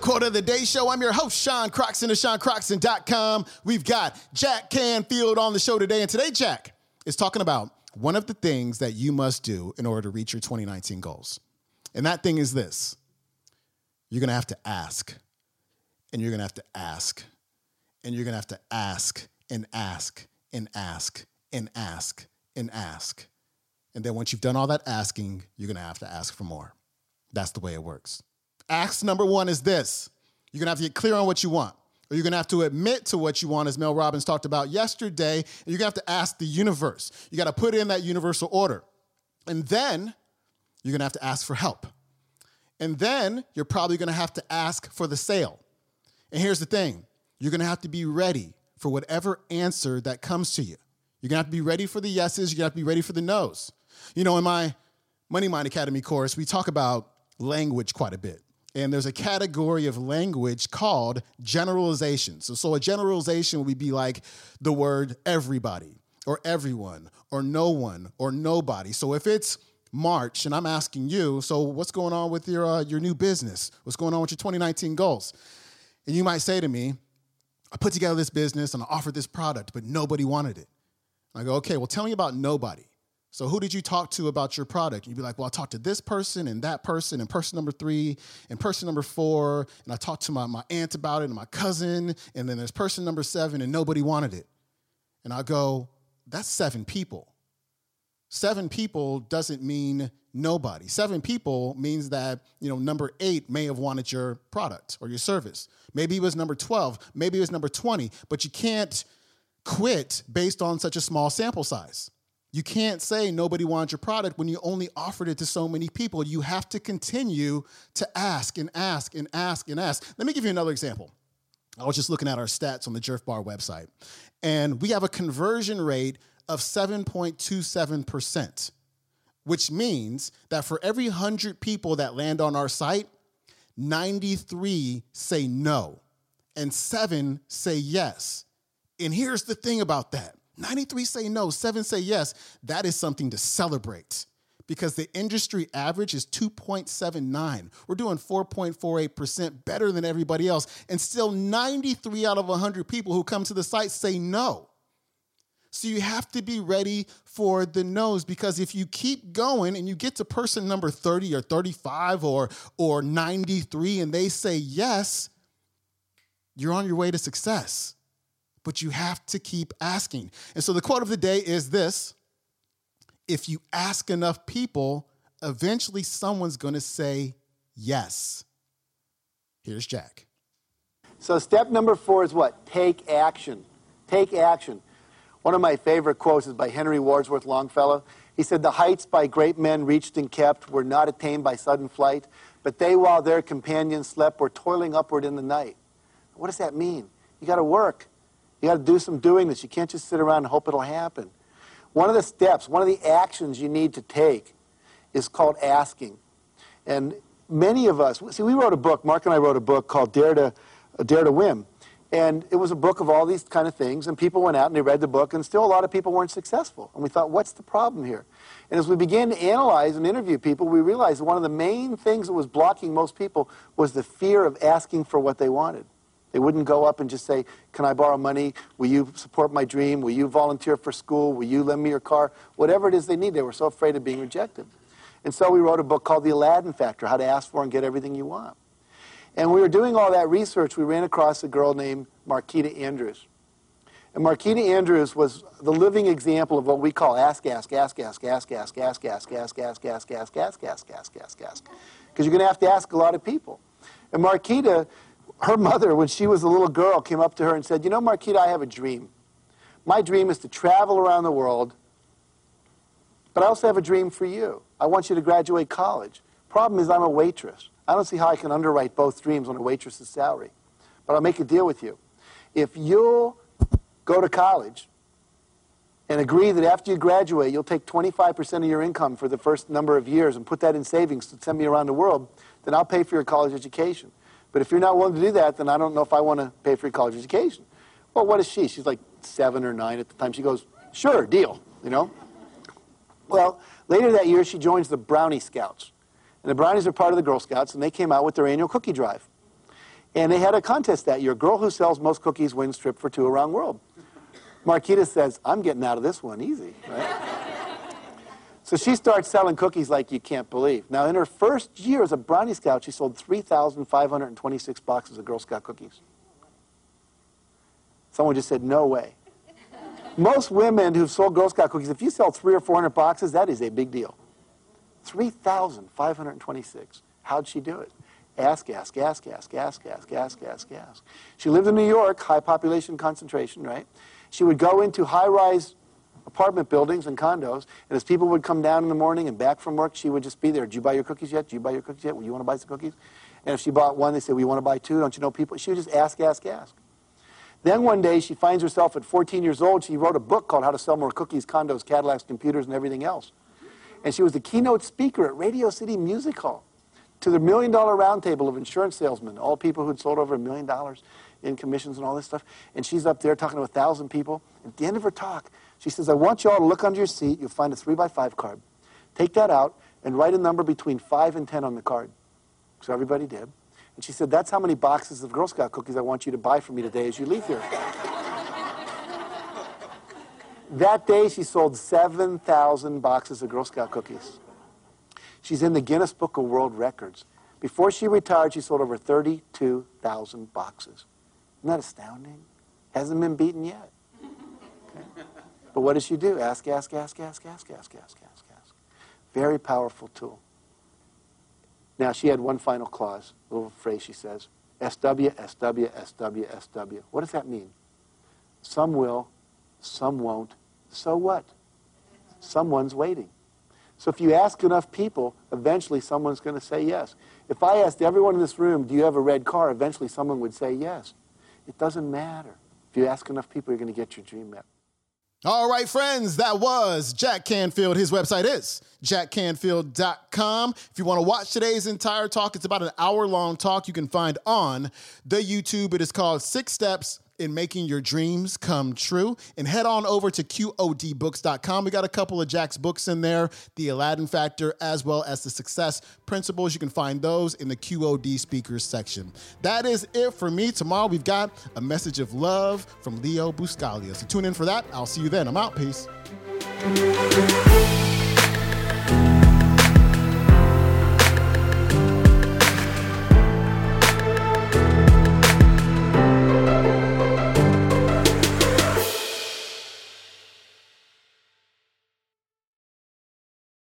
Quote of the Day Show. I'm your host, Sean Croxton of SeanCroxton.com. We've got Jack Canfield on the show today. And today, Jack is talking about one of the things that you must do in order to reach your 2019 goals. And that thing is this you're going to have to ask, and you're going to have to ask, and you're going to have to ask and ask and ask and ask and ask. And then once you've done all that asking, you're going to have to ask for more. That's the way it works. Ask number one is this you're going to have to get clear on what you want. Or you're to have to admit to what you want, as Mel Robbins talked about yesterday. And you're to have to ask the universe. You got to put in that universal order. And then you're to have to ask for help. And then you're probably to have to ask for the sale. And here's the thing you're to have to be ready for whatever answer that comes to you. You're to have to be ready for the yeses, you're to have to be ready for the nos. You know, in my Money Mind Academy course, we talk about language quite a bit. And there's a category of language called generalization. So, so a generalization would be like the word everybody or everyone or no one or nobody. So if it's March and I'm asking you, so what's going on with your uh, your new business? What's going on with your 2019 goals? And you might say to me, I put together this business and I offered this product, but nobody wanted it. I go, okay, well, tell me about nobody. So who did you talk to about your product? You'd be like, well, I talked to this person and that person and person number three and person number four. And I talked to my, my aunt about it and my cousin. And then there's person number seven and nobody wanted it. And I go, that's seven people. Seven people doesn't mean nobody. Seven people means that, you know, number eight may have wanted your product or your service. Maybe it was number 12, maybe it was number 20, but you can't quit based on such a small sample size. You can't say nobody wants your product when you only offered it to so many people. You have to continue to ask and ask and ask and ask. Let me give you another example. I was just looking at our stats on the Jerf Bar website, and we have a conversion rate of 7.27%, which means that for every 100 people that land on our site, 93 say no, and seven say yes. And here's the thing about that 93 say no, seven say yes. That is something to celebrate because the industry average is 2.79. We're doing 4.48% better than everybody else. And still, 93 out of 100 people who come to the site say no. So you have to be ready for the no's because if you keep going and you get to person number 30 or 35 or, or 93 and they say yes, you're on your way to success but you have to keep asking. And so the quote of the day is this If you ask enough people, eventually someone's going to say yes. Here's Jack. So, step number four is what? Take action. Take action. One of my favorite quotes is by Henry Wadsworth Longfellow. He said, The heights by great men reached and kept were not attained by sudden flight, but they, while their companions slept, were toiling upward in the night. What does that mean? You got to work. You got to do some doing this. You can't just sit around and hope it'll happen. One of the steps, one of the actions you need to take is called asking. And many of us, see, we wrote a book, Mark and I wrote a book called Dare to, Dare to Win. And it was a book of all these kind of things, and people went out and they read the book, and still a lot of people weren't successful. And we thought, what's the problem here? And as we began to analyze and interview people, we realized one of the main things that was blocking most people was the fear of asking for what they wanted. They wouldn't go up and just say, Can I borrow money? Will you support my dream? Will you volunteer for school? Will you lend me your car? Whatever it is they need. They were so afraid of being rejected. And so we wrote a book called The Aladdin Factor How to Ask for and Get Everything You Want. And we were doing all that research. We ran across a girl named Marquita Andrews. And Marquita Andrews was the living example of what we call ask, ask, ask, ask, ask, ask, ask, ask, ask, ask, ask, ask, ask, ask, ask, ask, ask. Because you're going to have to ask a lot of people. And Marquita her mother, when she was a little girl, came up to her and said, You know, Marquita, I have a dream. My dream is to travel around the world, but I also have a dream for you. I want you to graduate college. Problem is, I'm a waitress. I don't see how I can underwrite both dreams on a waitress's salary. But I'll make a deal with you. If you'll go to college and agree that after you graduate, you'll take 25% of your income for the first number of years and put that in savings to send me around the world, then I'll pay for your college education. But if you're not willing to do that, then I don't know if I want to pay for your college education. Well, what is she? She's like seven or nine at the time. She goes, sure, deal, you know? Well, later that year, she joins the Brownie Scouts. And the Brownies are part of the Girl Scouts, and they came out with their annual cookie drive. And they had a contest that year. Girl who sells most cookies wins trip for two around the world. Marquita says, I'm getting out of this one easy, right? So she starts selling cookies like you can't believe. Now, in her first year as a Brownie Scout, she sold 3,526 boxes of Girl Scout cookies. Someone just said, no way. Most women who've sold Girl Scout cookies, if you sell three or 400 boxes, that is a big deal. 3,526. How'd she do it? Ask, ask, ask, ask, ask, ask, ask, ask, ask. She lived in New York, high population concentration, right? She would go into high-rise apartment buildings and condos, and as people would come down in the morning and back from work, she would just be there. Did you buy your cookies yet? Did you buy your cookies yet? Well, you want to buy some cookies? And if she bought one, they said, you want to buy two? Don't you know people? She would just ask, ask, ask. Then one day, she finds herself at 14 years old. She wrote a book called How to Sell More Cookies, Condos, Cadillacs, Computers, and Everything Else. And she was the keynote speaker at Radio City Music Hall to the million dollar roundtable of insurance salesmen, all people who'd sold over a million dollars in commissions and all this stuff. And she's up there talking to a thousand people. At the end of her talk, she says, I want you all to look under your seat. You'll find a three by five card. Take that out and write a number between five and 10 on the card. So everybody did. And she said, That's how many boxes of Girl Scout cookies I want you to buy for me today as you leave here. that day, she sold 7,000 boxes of Girl Scout cookies. She's in the Guinness Book of World Records. Before she retired, she sold over 32,000 boxes. Isn't that astounding? Hasn't been beaten yet. Okay. But what does she do? Ask, ask, ask, ask, ask, ask, ask, ask, ask. Very powerful tool. Now, she had one final clause, a little phrase she says SW, SW, SW, SW. What does that mean? Some will, some won't. So what? Someone's waiting. So if you ask enough people, eventually someone's going to say yes. If I asked everyone in this room, do you have a red car? Eventually someone would say yes. It doesn't matter. If you ask enough people, you're going to get your dream met. All right, friends, that was Jack Canfield. His website is jackcanfield.com. If you want to watch today's entire talk, it's about an hour long talk you can find on the YouTube. It is called Six Steps in making your dreams come true. And head on over to QODbooks.com. We got a couple of Jack's books in there The Aladdin Factor, as well as the Success Principles. You can find those in the QOD speakers section. That is it for me. Tomorrow we've got a message of love from Leo Buscaglia. So tune in for that. I'll see you then. I'm out. Peace.